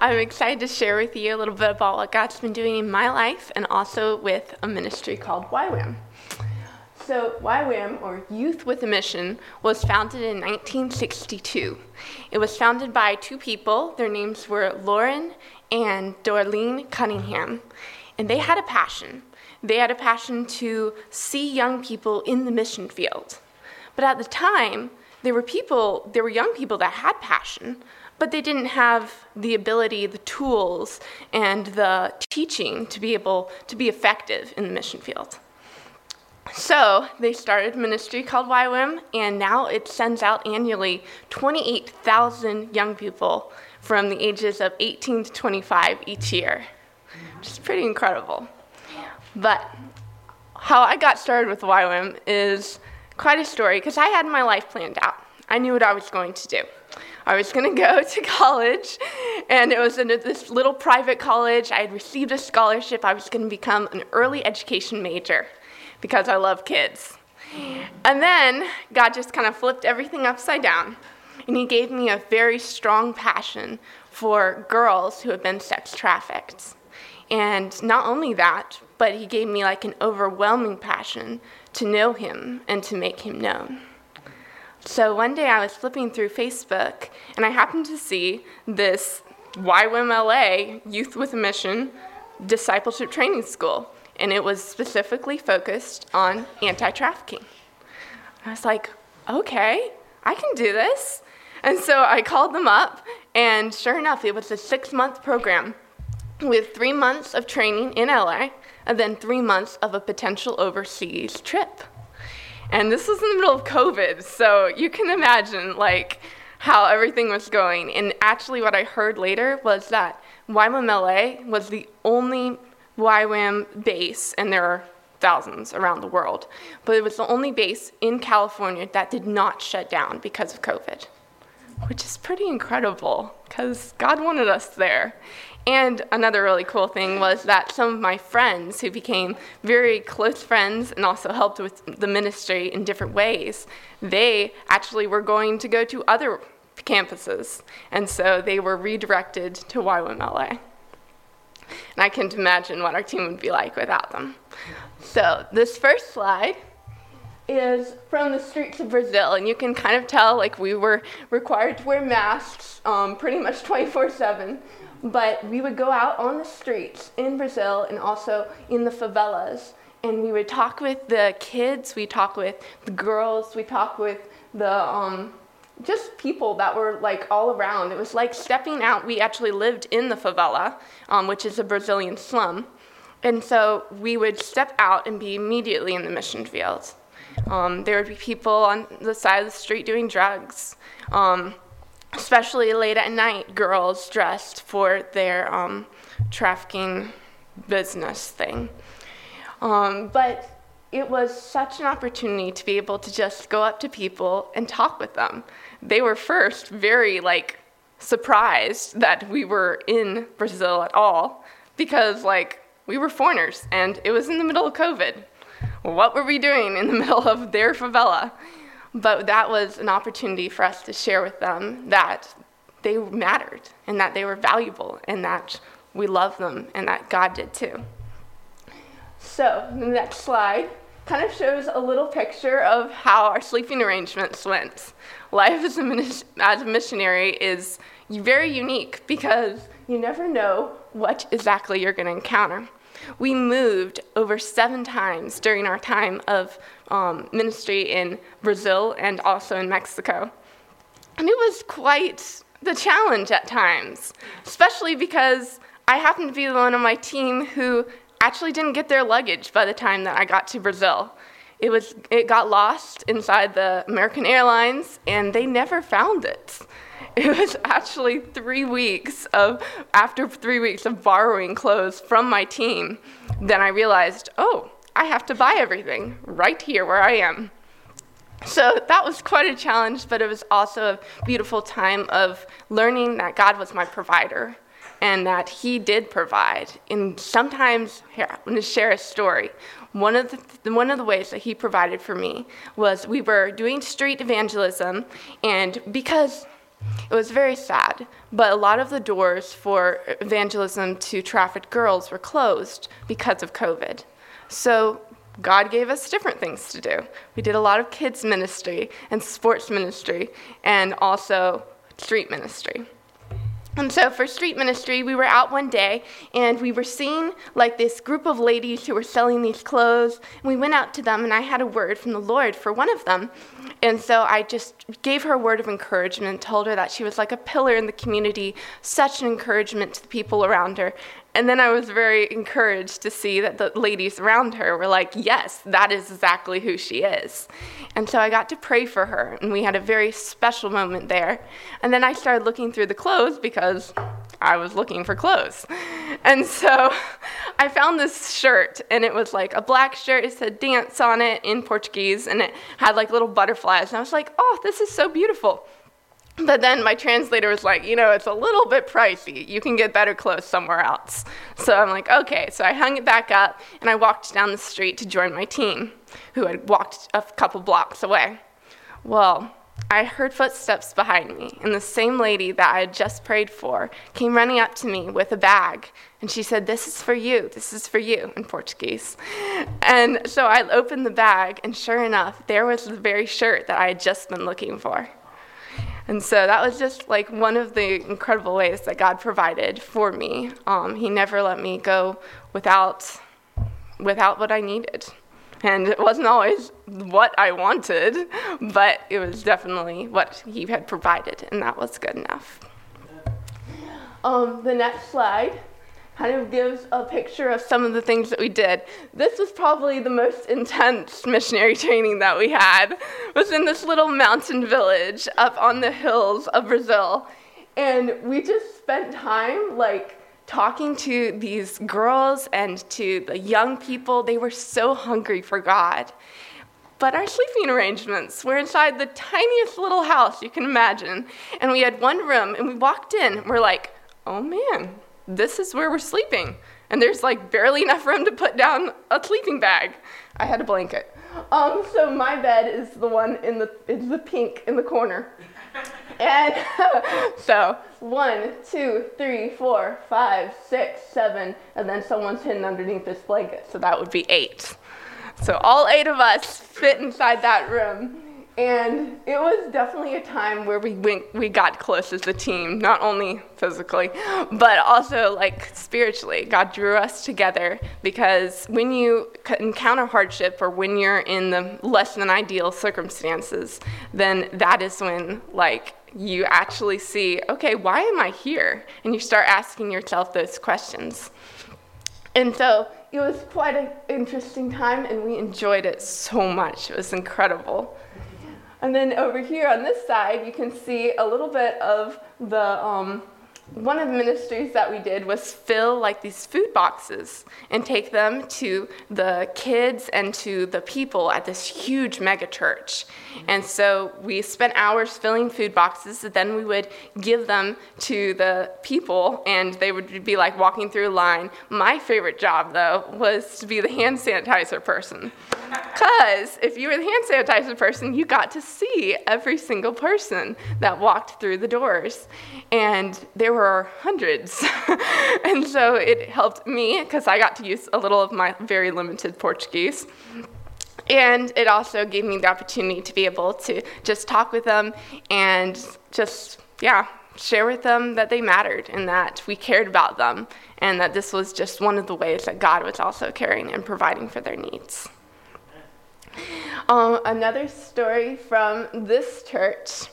I'm excited to share with you a little bit about what God's been doing in my life and also with a ministry called YWAM. So, YWAM, or Youth with a Mission, was founded in 1962. It was founded by two people. Their names were Loren and Darlene Cunningham. And they had a passion. They had a passion to see young people in the mission field. But at the time, there were people, there were young people that had passion, but they didn't have the ability, the tools, and the teaching to be able to be effective in the mission field. So they started ministry called YWAM, and now it sends out annually 28,000 young people from the ages of 18 to 25 each year, which is pretty incredible. But how I got started with YWAM is quite a story because I had my life planned out. I knew what I was going to do. I was going to go to college, and it was in this little private college. I had received a scholarship. I was going to become an early education major because I love kids. And then God just kind of flipped everything upside down, and He gave me a very strong passion for girls who have been sex trafficked. And not only that, but He gave me like an overwhelming passion to know Him and to make Him known. So one day I was flipping through Facebook, and I happened to see this YWAM Youth with a Mission discipleship training school and it was specifically focused on anti trafficking. I was like, okay, I can do this. And so I called them up, and sure enough, it was a six month program with three months of training in LA and then three months of a potential overseas trip. And this was in the middle of COVID, so you can imagine like how everything was going. And actually, what I heard later was that YWAM LA was the only YWAM base, and there are thousands around the world, but it was the only base in California that did not shut down because of COVID, which is pretty incredible because God wanted us there. And another really cool thing was that some of my friends who became very close friends and also helped with the ministry in different ways, they actually were going to go to other campuses. And so they were redirected to YWAM and I can't imagine what our team would be like without them. So, this first slide is from the streets of Brazil, and you can kind of tell like we were required to wear masks um, pretty much 24 7. But we would go out on the streets in Brazil and also in the favelas, and we would talk with the kids, we talk with the girls, we talk with the um, just people that were like all around. It was like stepping out. We actually lived in the favela, um, which is a Brazilian slum. And so we would step out and be immediately in the mission field. Um, there would be people on the side of the street doing drugs, um, especially late at night, girls dressed for their um, trafficking business thing. Um, but it was such an opportunity to be able to just go up to people and talk with them. They were first very like surprised that we were in Brazil at all because like we were foreigners and it was in the middle of COVID. What were we doing in the middle of their favela? But that was an opportunity for us to share with them that they mattered and that they were valuable and that we love them and that God did too. So, the next slide kind of shows a little picture of how our sleeping arrangements went. Life as a, as a missionary is very unique because you never know what exactly you're going to encounter. We moved over seven times during our time of um, ministry in Brazil and also in Mexico. And it was quite the challenge at times, especially because I happened to be the one on my team who actually didn't get their luggage by the time that I got to Brazil. It, was, it got lost inside the American Airlines, and they never found it. It was actually three weeks of, after three weeks of borrowing clothes from my team, then I realized, oh, I have to buy everything right here where I am. So that was quite a challenge, but it was also a beautiful time of learning that God was my provider and that he did provide. And sometimes, here, I'm going to share a story. One of, the, one of the ways that he provided for me was we were doing street evangelism, and because It was very sad, but a lot of the doors for evangelism to trafficked girls were closed because of COVID. So God gave us different things to do. We did a lot of kids' ministry and sports ministry and also street ministry. And so for street ministry, we were out one day and we were seeing like this group of ladies who were selling these clothes. And we went out to them and I had a word from the Lord for one of them. And so I just gave her a word of encouragement, told her that she was like a pillar in the community, such an encouragement to the people around her. And then I was very encouraged to see that the ladies around her were like, yes, that is exactly who she is. And so I got to pray for her, and we had a very special moment there. And then I started looking through the clothes because I was looking for clothes. And so I found this shirt, and it was like a black shirt. It said dance on it in Portuguese, and it had like little butterflies. And I was like, oh, this is so beautiful. But then my translator was like, you know, it's a little bit pricey. You can get better clothes somewhere else. So I'm like, okay. So I hung it back up and I walked down the street to join my team, who had walked a couple blocks away. Well, I heard footsteps behind me, and the same lady that I had just prayed for came running up to me with a bag. And she said, This is for you, this is for you, in Portuguese. And so I opened the bag, and sure enough, there was the very shirt that I had just been looking for. And so that was just like one of the incredible ways that God provided for me. Um, he never let me go without, without what I needed. And it wasn't always what I wanted, but it was definitely what He had provided, and that was good enough. Um, the next slide kind of gives a picture of some of the things that we did. This was probably the most intense missionary training that we had. It was in this little mountain village up on the hills of Brazil. And we just spent time like talking to these girls and to the young people. They were so hungry for God. But our sleeping arrangements were inside the tiniest little house you can imagine. And we had one room, and we walked in, and we're like, oh man, this is where we're sleeping. And there's like barely enough room to put down a sleeping bag. I had a blanket. Um, so my bed is the one in the it's the pink in the corner. And so one, two, three, four, five, six, seven, and then someone's hidden underneath this blanket. So that would be eight. So all eight of us fit inside that room. And it was definitely a time where we went, we got close as a team, not only physically, but also like spiritually. God drew us together because when you encounter hardship or when you're in the less than ideal circumstances, then that is when like you actually see, okay, why am I here? And you start asking yourself those questions. And so it was quite an interesting time, and we enjoyed it so much. It was incredible. And then over here on this side, you can see a little bit of the, um, one of the ministries that we did was fill like these food boxes and take them to the kids and to the people at this huge mega church. And so we spent hours filling food boxes, and then we would give them to the people, and they would be like walking through a line. My favorite job, though, was to be the hand sanitizer person. Because if you were the hand sanitizer person, you got to see every single person that walked through the doors. And there were hundreds. and so it helped me because I got to use a little of my very limited Portuguese. And it also gave me the opportunity to be able to just talk with them and just, yeah, share with them that they mattered and that we cared about them and that this was just one of the ways that God was also caring and providing for their needs. Um, another story from this church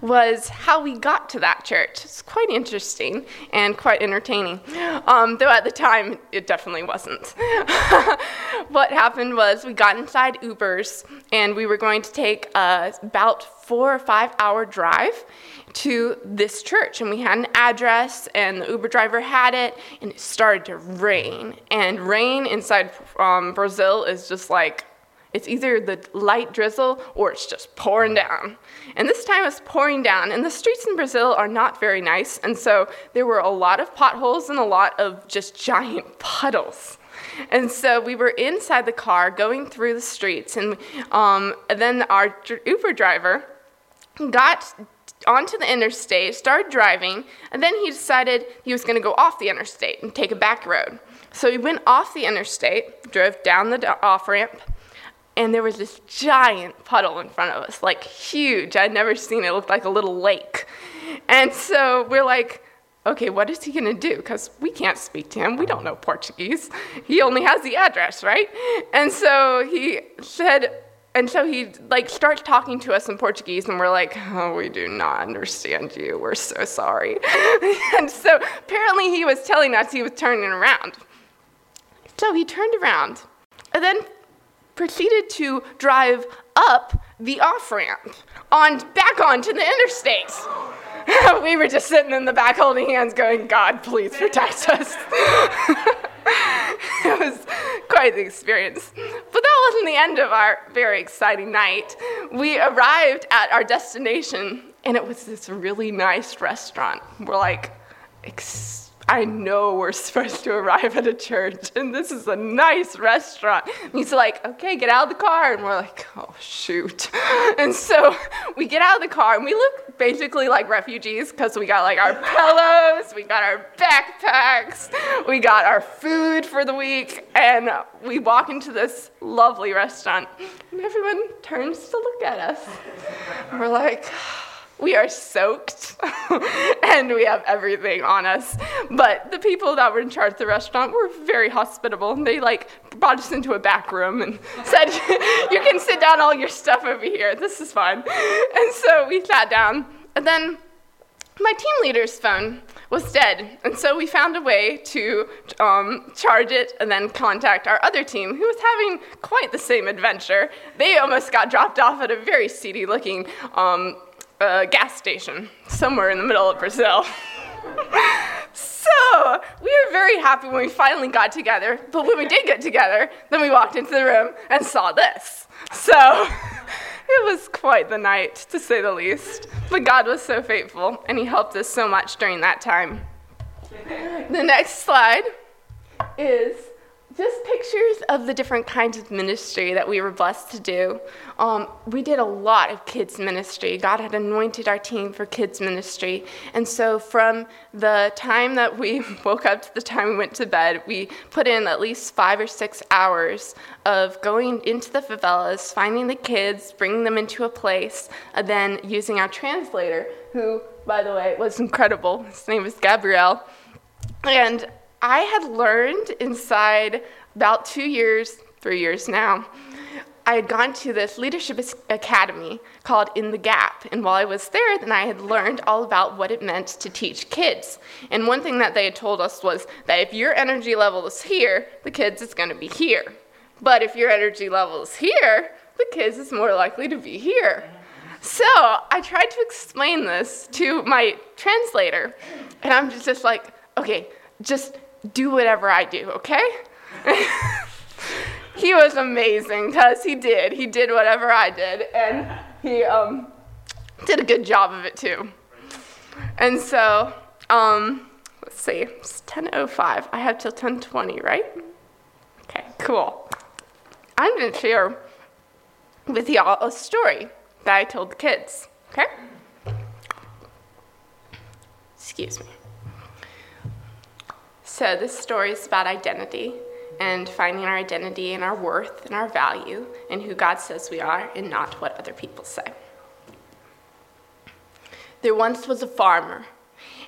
was how we got to that church. It's quite interesting and quite entertaining, um, though at the time it definitely wasn't. what happened was we got inside Ubers and we were going to take a about four or five hour drive to this church and we had an address and the uber driver had it and it started to rain and rain inside um, brazil is just like it's either the light drizzle or it's just pouring down. And this time it's pouring down, and the streets in Brazil are not very nice, and so there were a lot of potholes and a lot of just giant puddles. And so we were inside the car going through the streets, and, um, and then our Uber driver got onto the interstate, started driving, and then he decided he was going to go off the interstate and take a back road. So he went off the interstate, drove down the off ramp, and there was this giant puddle in front of us, like huge. I'd never seen it. It looked like a little lake. And so we're like, okay, what is he going to do? Because we can't speak to him. We don't know Portuguese. He only has the address, right? And so he said, and so he like starts talking to us in Portuguese, and we're like, "Oh, we do not understand you. We're so sorry." and so apparently he was telling us he was turning around. So he turned around, and then proceeded to drive up the off ramp on back onto the interstate. we were just sitting in the back holding hands, going, "God, please protect us." it was quite the experience. But that wasn't the end of our very exciting night. We arrived at our destination, and it was this really nice restaurant. We're like, I know we're supposed to arrive at a church, and this is a nice restaurant. And he's like, okay, get out of the car. And we're like, oh, shoot. And so we get out of the car, and we look basically like refugees because we got like our pillows, we got our backpacks, we got our food for the week, and we walk into this lovely restaurant, and everyone turns to look at us. We're like, we are soaked and we have everything on us. But the people that were in charge of the restaurant were very hospitable. And they like brought us into a back room and said, You can sit down all your stuff over here. This is fine. And so we sat down. And then my team leader's phone was dead. And so we found a way to um, charge it and then contact our other team, who was having quite the same adventure. They almost got dropped off at a very seedy looking um, a gas station somewhere in the middle of Brazil. so we were very happy when we finally got together. But when we did get together, then we walked into the room and saw this. So it was quite the night, to say the least. But God was so faithful, and He helped us so much during that time. The next slide is just pictures of the different kinds of ministry that we were blessed to do. Um, we did a lot of kids' ministry. God had anointed our team for kids' ministry. And so, from the time that we woke up to the time we went to bed, we put in at least five or six hours of going into the favelas, finding the kids, bringing them into a place, and then using our translator, who, by the way, was incredible. His name is Gabriel. And I had learned inside about two years, three years now, I had gone to this leadership academy called In the Gap. And while I was there, then I had learned all about what it meant to teach kids. And one thing that they had told us was that if your energy level is here, the kids is going to be here. But if your energy level is here, the kids is more likely to be here. So I tried to explain this to my translator. And I'm just, just like, okay, just do whatever I do, okay? he was amazing because he did. He did whatever I did, and he um, did a good job of it too. And so, um, let's see, it's 10:05. I have till 10:20, right? Okay, cool. I'm gonna share with y'all a story that I told the kids. Okay? Excuse me. So, this story is about identity and finding our identity and our worth and our value and who God says we are and not what other people say. There once was a farmer,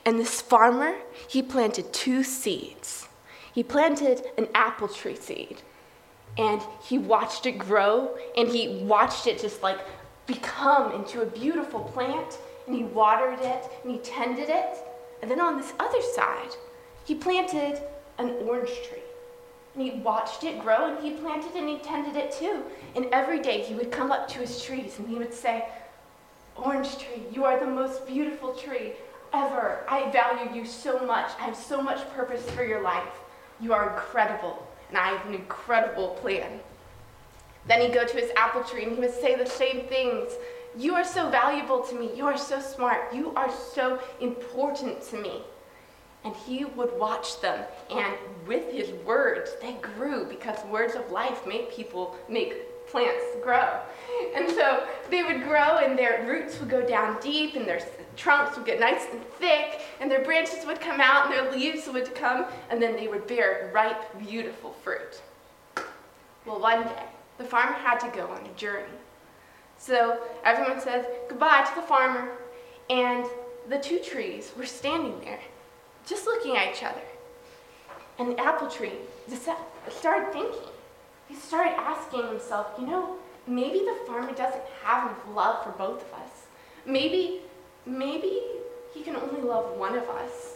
and this farmer, he planted two seeds. He planted an apple tree seed, and he watched it grow, and he watched it just like become into a beautiful plant, and he watered it, and he tended it. And then on this other side, he planted an orange tree. And he watched it grow and he planted and he tended it too. And every day he would come up to his trees and he would say, Orange tree, you are the most beautiful tree ever. I value you so much. I have so much purpose for your life. You are incredible, and I have an incredible plan. Then he'd go to his apple tree and he would say the same things. You are so valuable to me. You are so smart. You are so important to me and he would watch them and with his words they grew because words of life make people make plants grow. And so they would grow, and their roots would go down deep, and their trunks would get nice and thick, and their branches would come out, and their leaves would come, and then they would bear ripe, beautiful fruit. Well, one day, the farmer had to go on a journey. So everyone says goodbye to the farmer, and the two trees were standing there, just looking at each other. And the apple tree started thinking. He started asking himself, you know, maybe the farmer doesn't have enough love for both of us. Maybe, maybe he can only love one of us.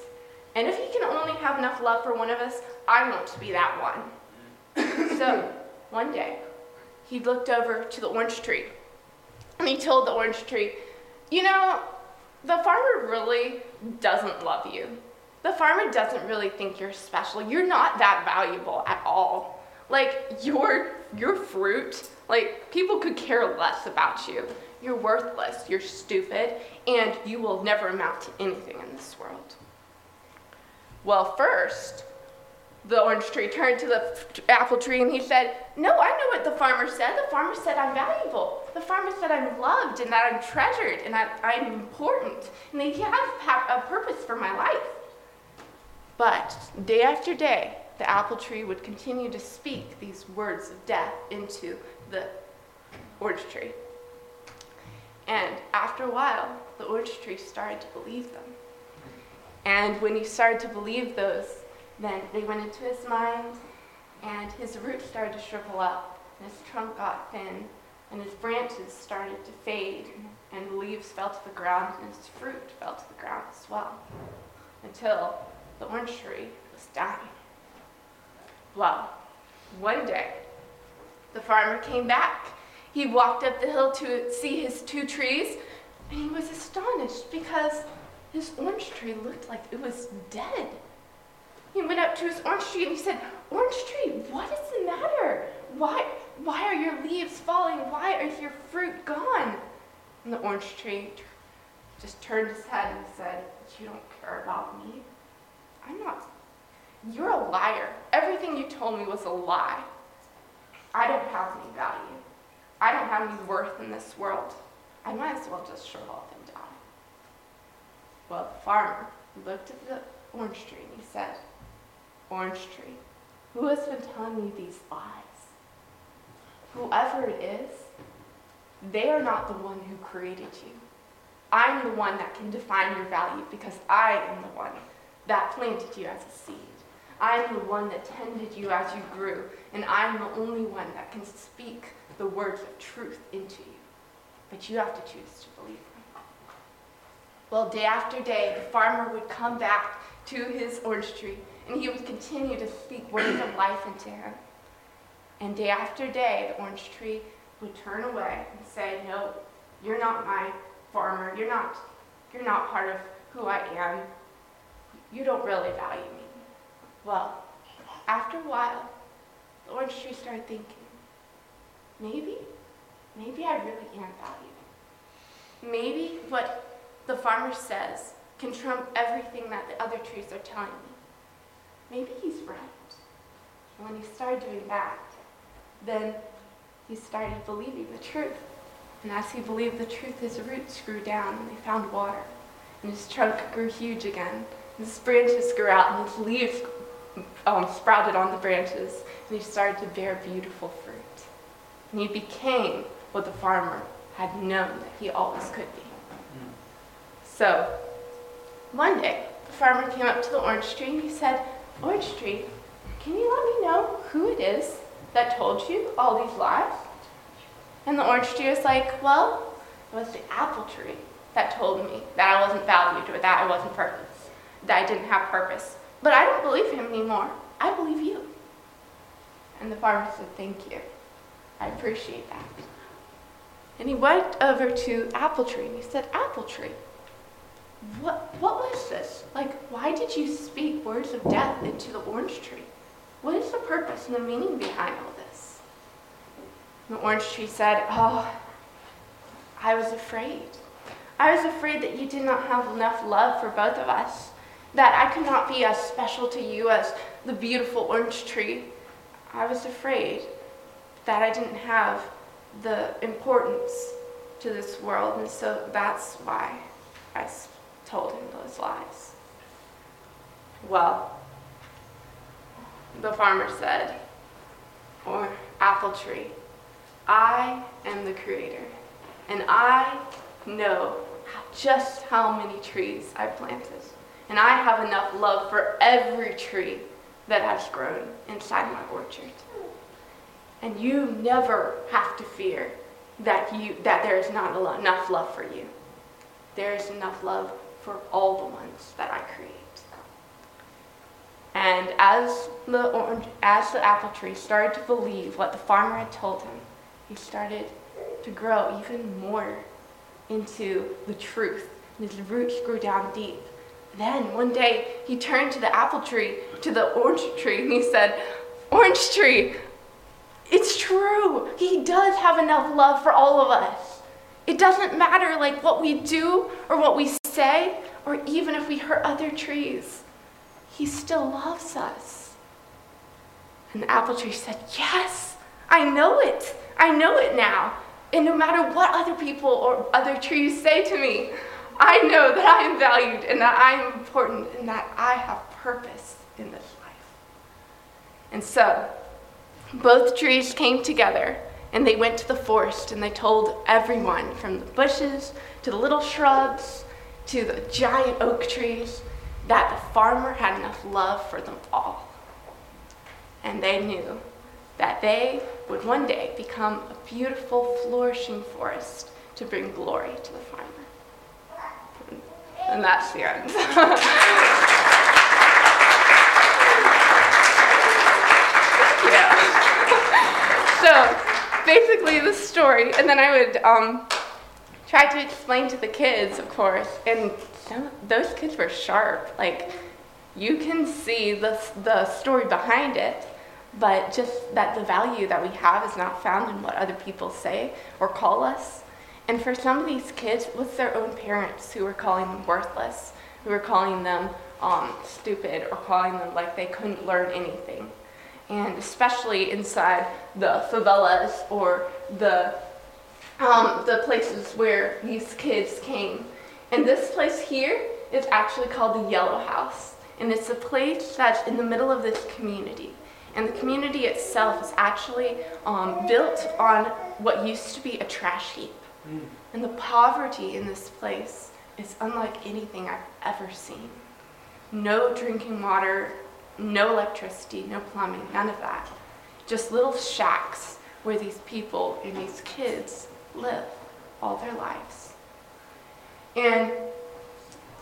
And if he can only have enough love for one of us, I want to be that one. so, one day, he looked over to the orange tree and he told the orange tree, You know, the farmer really doesn't love you. The farmer doesn't really think you're special. You're not that valuable at all. Like, your, your fruit, like, people could care less about you. You're worthless, you're stupid, and you will never amount to anything in this world. Well, first, the orange tree turned to the apple tree and he said, No, I know what the farmer said. The farmer said I'm valuable. The farmer said I'm loved and that I'm treasured and that I'm important and that he has a purpose for my life. But day after day, the apple tree would continue to speak these words of death into the orange tree. And after a while, the orange tree started to believe them. And when he started to believe those, then they went into his mind, and his roots started to shrivel up, and his trunk got thin, and his branches started to fade, and the leaves fell to the ground, and his fruit fell to the ground as well. Until the orange tree was dying. Well, one day, the farmer came back. He walked up the hill to see his two trees, and he was astonished because his orange tree looked like it was dead. He went up to his orange tree and he said, Orange tree, what is the matter? Why, why are your leaves falling? Why is your fruit gone? And the orange tree just turned his head and said, You don't care about me? I'm not. You're a liar. Everything you told me was a lie. I don't have any value. I don't have any worth in this world. I might as well just shrivel up and die. Well, the farmer looked at the orange tree and he said, Orange tree, who has been telling you these lies? Whoever it is, they are not the one who created you. I'm the one that can define your value because I am the one that planted you as a seed. I'm the one that tended you as you grew, and I'm the only one that can speak the words of truth into you. But you have to choose to believe them. Well, day after day, the farmer would come back to his orange tree, and he would continue to speak words of life into him. And day after day, the orange tree would turn away and say, No, you're not my farmer. You're not, you're not part of who I am you don't really value me. Well, after a while, the orange tree started thinking, maybe, maybe I really am valued. Maybe what the farmer says can trump everything that the other trees are telling me. Maybe he's right. And when he started doing that, then he started believing the truth. And as he believed the truth, his roots grew down and they found water. And his trunk grew huge again. His branches grew out and his leaves um, sprouted on the branches, and he started to bear beautiful fruit. And he became what the farmer had known that he always could be. So, one day, the farmer came up to the orange tree and he said, Orange tree, can you let me know who it is that told you all these lies? And the orange tree was like, Well, it was the apple tree that told me that I wasn't valued or that I wasn't perfect that I didn't have purpose. But I don't believe him anymore. I believe you. And the farmer said, Thank you. I appreciate that. And he went over to Apple Tree and he said, Apple Tree, what, what was this? Like, why did you speak words of death into the orange tree? What is the purpose and the meaning behind all this? And the orange tree said, Oh, I was afraid. I was afraid that you did not have enough love for both of us that I could not be as special to you as the beautiful orange tree. I was afraid that I didn't have the importance to this world, and so that's why I told him those lies. Well, the farmer said, or apple tree, I am the creator, and I know just how many trees I planted. And I have enough love for every tree that has grown inside my orchard. And you never have to fear that, you, that there is not enough love for you. There is enough love for all the ones that I create. And as the, orange, as the apple tree started to believe what the farmer had told him, he started to grow even more into the truth. And his roots grew down deep. Then one day he turned to the apple tree, to the orange tree, and he said, Orange tree, it's true. He does have enough love for all of us. It doesn't matter like what we do or what we say, or even if we hurt other trees. He still loves us. And the apple tree said, Yes, I know it. I know it now. And no matter what other people or other trees say to me, I know that I am valued and that I am important and that I have purpose in this life. And so, both trees came together and they went to the forest and they told everyone from the bushes to the little shrubs to the giant oak trees that the farmer had enough love for them all. And they knew that they would one day become a beautiful, flourishing forest to bring glory to the farmer. And that's the end. yeah. so basically, the story, and then I would um, try to explain to the kids, of course, and some, those kids were sharp. Like, you can see the, the story behind it, but just that the value that we have is not found in what other people say or call us. And for some of these kids, it was their own parents who were calling them worthless, who were calling them um, stupid, or calling them like they couldn't learn anything. And especially inside the favelas or the um, the places where these kids came. And this place here is actually called the Yellow House. And it's a place that's in the middle of this community. And the community itself is actually um, built on what used to be a trash heap. Mm. And the poverty in this place is unlike anything I've ever seen. No drinking water, no electricity, no plumbing, none of that. Just little shacks where these people and these kids live all their lives. And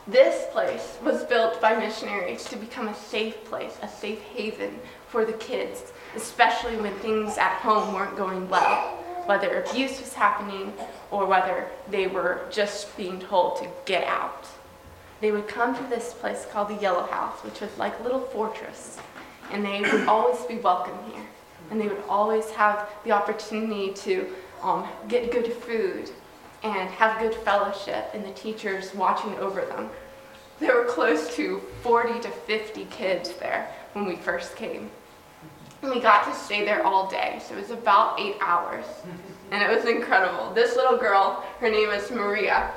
this place was built by missionaries to become a safe place, a safe haven for the kids, especially when things at home weren't going well, whether abuse was happening or whether they were just being told to get out. They would come to this place called the Yellow House, which was like a little fortress, and they would always be welcome here. And they would always have the opportunity to um, get good food and have good fellowship, and the teachers watching over them. There were close to 40 to 50 kids there when we first came. And we got to stay there all day, so it was about eight hours. And it was incredible. This little girl, her name is Maria,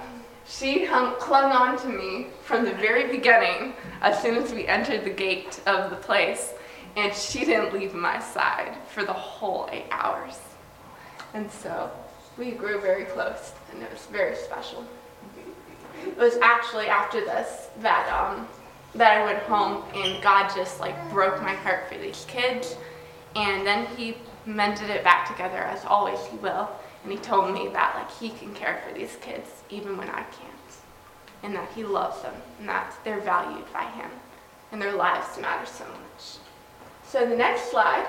she hung, clung on to me from the very beginning as soon as we entered the gate of the place, and she didn't leave my side for the whole eight hours. And so we grew very close, and it was very special. It was actually after this that um, that I went home, and God just like broke my heart for these kids, and then He mended it back together as always He will, and He told me that like He can care for these kids even when I can't, and that He loves them, and that they're valued by Him, and their lives matter so much. So the next slide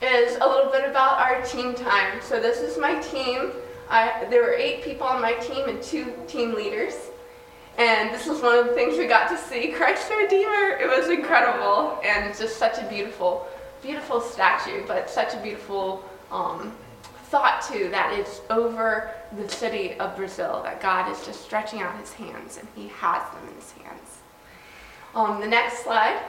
is a little bit about our team time. So this is my team. I, there were eight people on my team and two team leaders. And this was one of the things we got to see, Christ the Redeemer. It was incredible and it's just such a beautiful, beautiful statue, but such a beautiful um, thought too that it's over the city of Brazil, that God is just stretching out his hands and he has them in his hands. Um, the next slide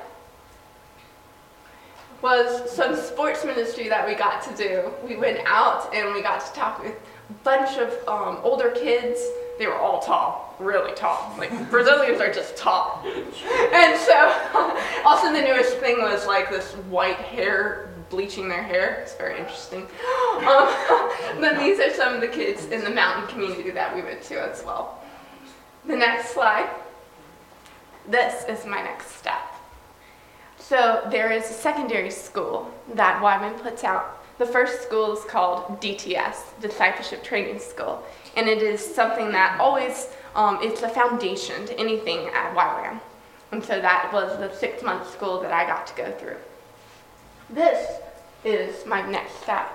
was some sports ministry that we got to do. We went out and we got to talk with a bunch of um, older kids. They were all tall, really tall. Like Brazilians are just tall. And so, also the newest thing was like this white hair bleaching their hair. It's very interesting. Um, then these are some of the kids in the mountain community that we went to as well. The next slide. This is my next step. So there is a secondary school that YWAM puts out. The first school is called DTS, Discipleship Training School, and it is something that always um, it's a foundation to anything at YWAM. And so that was the six-month school that I got to go through. This is my next step.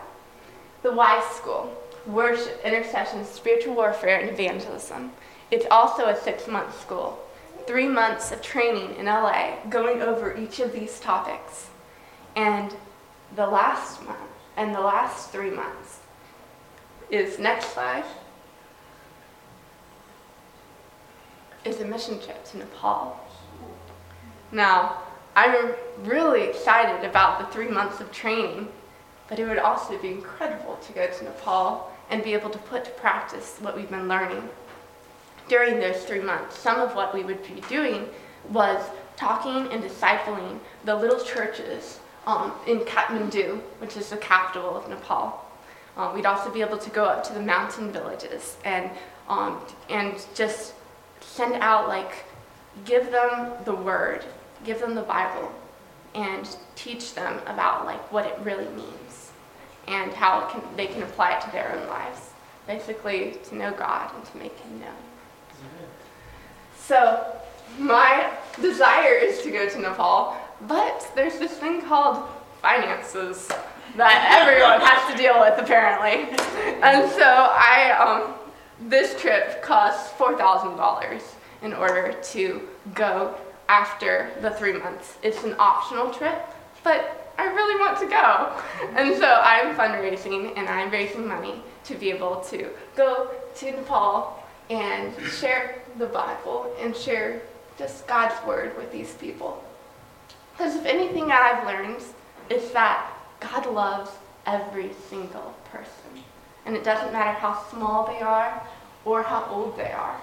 The WISE School, Worship, Intercession, Spiritual Warfare, and Evangelism. It's also a six-month school three months of training in LA going over each of these topics. And the last month and the last three months. Is next slide. Is a mission trip to Nepal. Now, I'm really excited about the three months of training, but it would also be incredible to go to Nepal and be able to put to practice what we've been learning during those three months, some of what we would be doing was talking and discipling the little churches um, in Kathmandu, which is the capital of Nepal. Um, we'd also be able to go up to the mountain villages and um, and just send out like give them the word, give them the Bible, and teach them about like what it really means and how can, they can apply it to their own lives. Basically, to know God and to make Him known. So my desire is to go to Nepal, but there's this thing called finances that everyone has to deal with apparently. And so I, um, this trip costs $4,000 in order to go after the three months. It's an optional trip, but I really want to go. And so I'm fundraising and I'm raising money to be able to go to Nepal and share the Bible and share just God's word with these people. Because if anything that I've learned is that God loves every single person. And it doesn't matter how small they are or how old they are.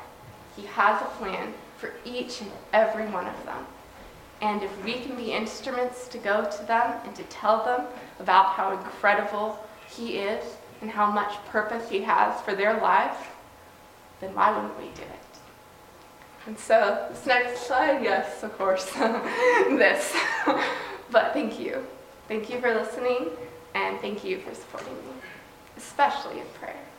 He has a plan for each and every one of them. And if we can be instruments to go to them and to tell them about how incredible He is and how much purpose He has for their lives, then why wouldn't we do it? And so, this next slide, yes, of course, this. but thank you. Thank you for listening, and thank you for supporting me, especially in prayer.